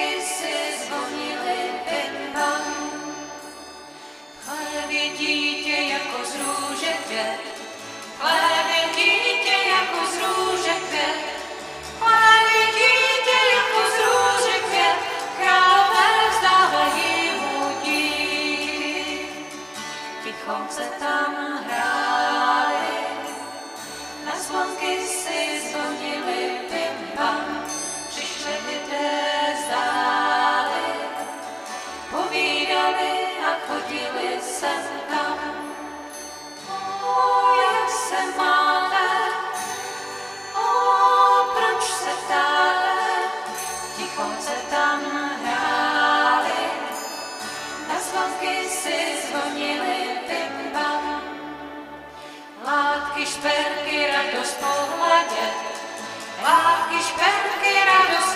Trubky zvonily pim pam. Jako z růže květ, jako z růže.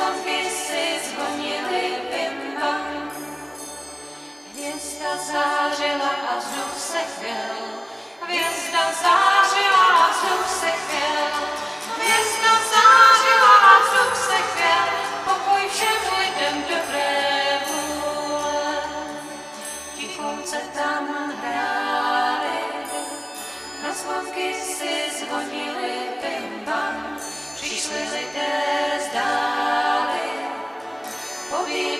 sobě si zvonili bimba. Hvězda zářila a vzduch se chvěl, hvězda zářila a vzduch se chvěl, hvězda zářila a vzduch se chvěl, pokoj všem lidem dobré vůle. Tam hráli, na zvonky si zvonili bimba, přišli lidé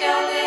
down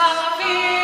have